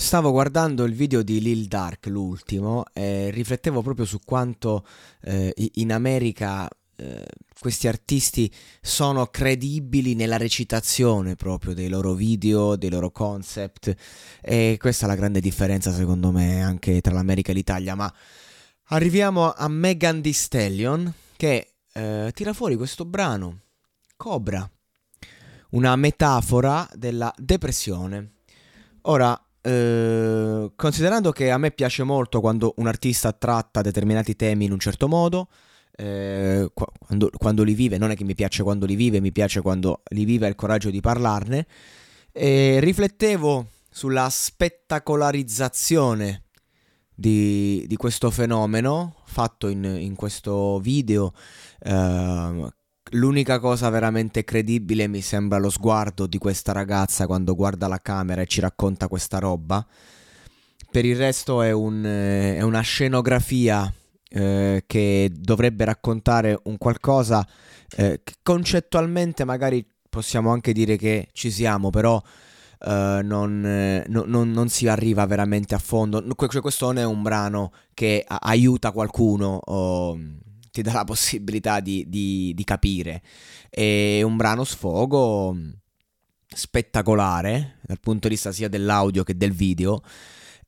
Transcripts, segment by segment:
Stavo guardando il video di Lil Dark, l'ultimo, e riflettevo proprio su quanto eh, in America eh, questi artisti sono credibili nella recitazione proprio dei loro video, dei loro concept e questa è la grande differenza secondo me anche tra l'America e l'Italia, ma arriviamo a Megan Thee Stallion che eh, tira fuori questo brano, Cobra, una metafora della depressione. Ora, eh, considerando che a me piace molto quando un artista tratta determinati temi in un certo modo, eh, quando, quando, li vive, non è che mi piace quando li vive, mi piace quando li vive ha il coraggio di parlarne, e riflettevo sulla spettacolarizzazione di, di questo fenomeno fatto in, in questo video eh, L'unica cosa veramente credibile mi sembra lo sguardo di questa ragazza quando guarda la camera e ci racconta questa roba. Per il resto è, un, eh, è una scenografia eh, che dovrebbe raccontare un qualcosa eh, che concettualmente magari possiamo anche dire che ci siamo, però Uh, non, eh, no, non, non, si arriva veramente a fondo. Questo non è un brano che a- aiuta qualcuno o ti dà la possibilità di, di, di capire. È un brano sfogo spettacolare dal punto di vista sia dell'audio che del video.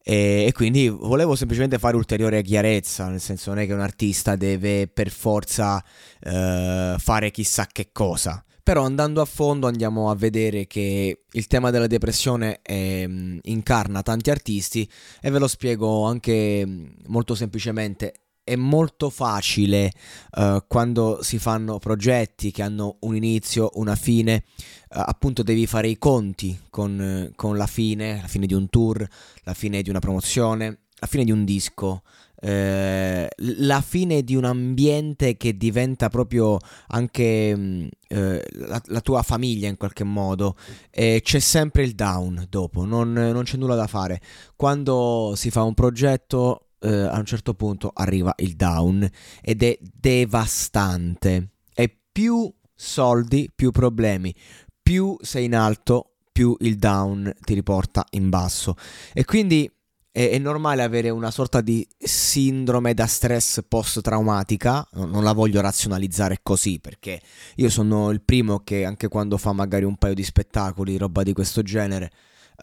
E, quindi volevo semplicemente fare ulteriore chiarezza, nel senso non è che un artista deve per forza eh, fare chissà che cosa. Però andando a fondo andiamo a vedere che il tema della depressione è, incarna tanti artisti e ve lo spiego anche molto semplicemente è molto facile uh, quando si fanno progetti che hanno un inizio, una fine, uh, appunto devi fare i conti con, uh, con, la fine, la fine di un tour, la fine di una promozione, la fine di un disco, eh, la fine di un ambiente che diventa proprio anche mm, la, la, tua famiglia in qualche modo e c'è sempre il down dopo, non, non c'è nulla da fare. Quando si fa un progetto eh, a un certo punto arriva il down ed è devastante. E più soldi, più problemi. Più sei in alto, più il down ti riporta in basso. E quindi è, è normale avere una sorta di sindrome da stress post-traumatica. Non la voglio razionalizzare così perché io sono il primo che anche quando fa magari un paio di spettacoli, roba di questo genere,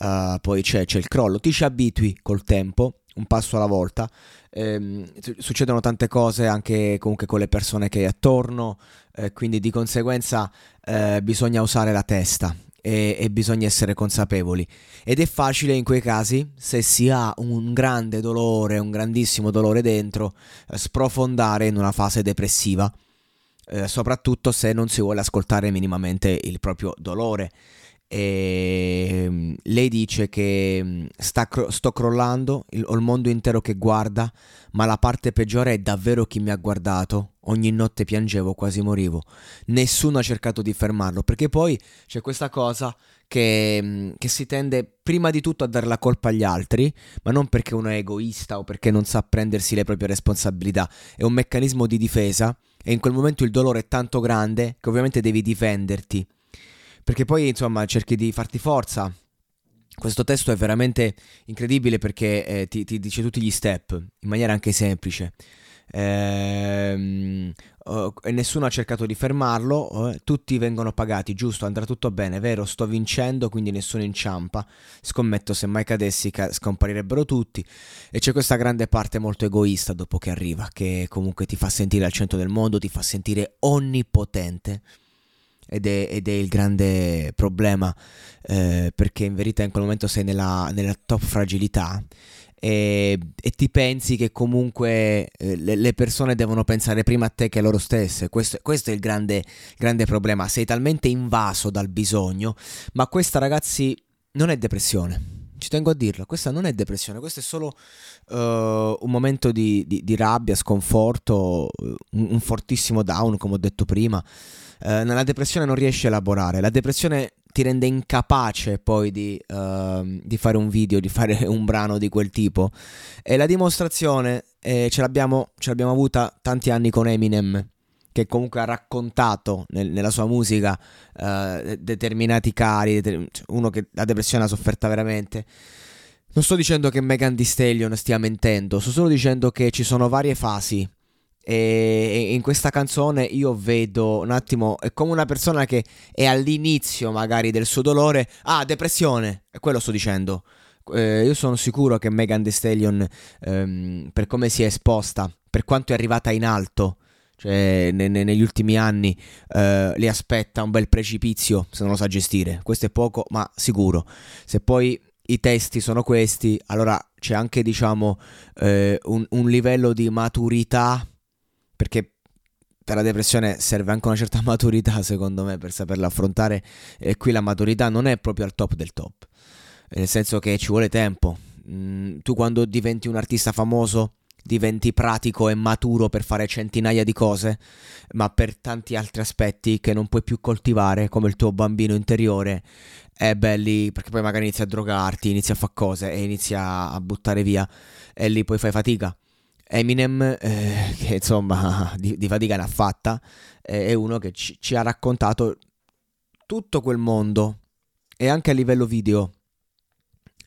uh, poi c'è, c'è il crollo. Ti ci abitui col tempo un passo alla volta. Eh, succedono tante cose anche comunque con le persone che hai attorno, eh, quindi di conseguenza eh, bisogna usare la testa e, e, bisogna essere consapevoli. Ed è facile in quei casi, se si ha un grande dolore, un grandissimo dolore dentro, eh, sprofondare in una fase depressiva. Eh, soprattutto se non si vuole ascoltare minimamente il proprio dolore e ehm, lei dice che mm, sta, sto crollando, il, ho il mondo intero che guarda, ma la parte peggiore è davvero chi mi ha guardato. Ogni notte piangevo, quasi morivo. Nessuno ha cercato di fermarlo, perché poi c'è questa cosa che, mm, che, si tende prima di tutto a dare la colpa agli altri, ma non perché uno è egoista o perché non sa prendersi le proprie responsabilità, è un meccanismo di difesa e in quel momento il dolore è tanto grande che ovviamente devi difenderti, perché poi insomma cerchi di farti forza. Questo testo è veramente incredibile perché eh, ti, ti dice tutti gli step in maniera anche semplice ehm, e nessuno ha cercato di fermarlo, eh, tutti vengono pagati, giusto, andrà tutto bene, vero, sto vincendo, quindi nessuno inciampa, scommetto se mai cadessi ca- scomparirebbero tutti e c'è questa grande parte molto egoista dopo che arriva, che comunque ti fa sentire al centro del mondo, ti fa sentire onnipotente. Ed è, ed è, il grande problema eh, perché in verità in quel momento sei nella, nella top fragilità e, e, ti pensi che comunque eh, le, le, persone devono pensare prima a te che a loro stesse. Questo, questo è il grande, grande, problema. Sei talmente invaso dal bisogno, ma questa ragazzi non è depressione. Ci tengo a dirlo, questa non è depressione, questo è solo uh, un momento di, di, di, rabbia, sconforto, un, un fortissimo down, come ho detto prima. Uh, nella depressione non riesci a elaborare. La depressione ti rende incapace poi di, uh, di, fare un video, di fare un brano di quel tipo. E la dimostrazione eh, ce, l'abbiamo, ce, l'abbiamo, avuta tanti anni con Eminem, che comunque ha raccontato nel, nella sua musica uh, determinati cari, cioè, uno che la depressione ha sofferta veramente. Non sto dicendo che Megan Thee Stallion stia mentendo, sto solo dicendo che ci sono varie fasi e in questa canzone io vedo un attimo, è come una persona che è all'inizio magari del suo dolore, ah, depressione, è quello sto dicendo. Eh, io sono sicuro che Megan Thee Stallion, ehm, per come si è esposta, per quanto è arrivata in alto, cioè ne, ne, negli ultimi anni, eh, le aspetta un bel precipizio se non lo sa gestire. Questo è poco, ma sicuro. Se poi i testi sono questi, allora c'è anche, diciamo, eh, un, un livello di maturità perché per la depressione serve anche una certa maturità, secondo me, per saperla affrontare. E qui la maturità non è proprio al top del top, nel senso che ci vuole tempo. Mm, tu quando diventi un artista famoso diventi pratico e maturo per fare centinaia di cose, ma per tanti altri aspetti che non puoi più coltivare, come il tuo bambino interiore, è belli perché poi magari inizi a drogarti, inizi a fare cose e inizi a buttare via e lì poi fai fatica Eminem, eh, che insomma di, di, fatica ne ha fatta, eh, è uno che ci, ci, ha raccontato tutto quel mondo e anche a livello video.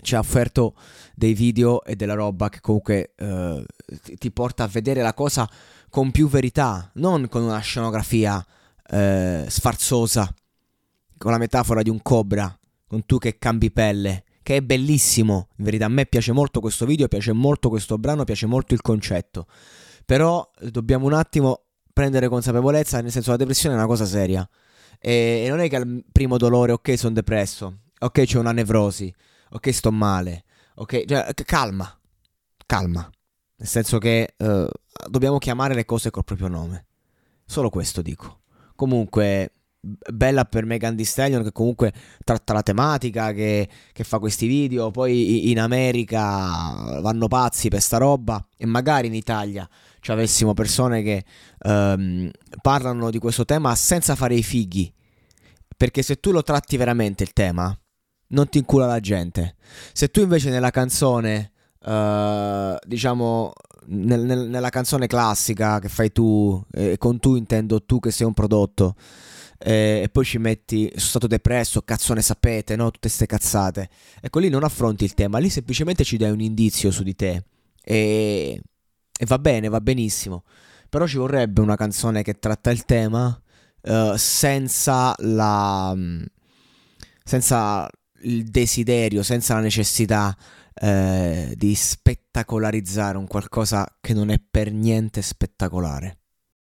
Ci ha offerto dei video e della roba che comunque eh, ti porta a vedere la cosa con più verità, non con una scenografia eh, sfarzosa, con la metafora di un cobra, con tu che cambi pelle che è bellissimo, in verità a me piace molto questo video, piace molto questo brano, piace molto il concetto, però eh, dobbiamo un attimo prendere consapevolezza, nel senso la depressione è una cosa seria. E, e non è che al primo dolore, ok sono depresso, ok c'è una nevrosi, ok sto male, ok, cioè, calma, calma, nel senso che uh, dobbiamo chiamare le cose col proprio nome, solo questo dico. Comunque bella per Megan Thee Stallion che comunque tratta la tematica, che, che, fa questi video, poi in America vanno pazzi per sta roba e magari in Italia ci avessimo persone che um, parlano di questo tema senza fare i fighi, perché se tu lo tratti veramente il tema, non ti incula la gente. Se tu invece nella canzone, uh, diciamo, nel, nel, nella canzone classica che fai tu, e con tu intendo tu che sei un prodotto, eh, e poi ci metti sono stato depresso, cazzo ne sapete, no? Tutte ste cazzate. Ecco lì non affronti il tema, lì semplicemente ci dai un indizio su di te e, e va bene, va benissimo. Però ci vorrebbe una canzone che tratta il tema uh, senza la senza il desiderio, senza la necessità uh, di spettacolarizzare un qualcosa che non è per niente spettacolare.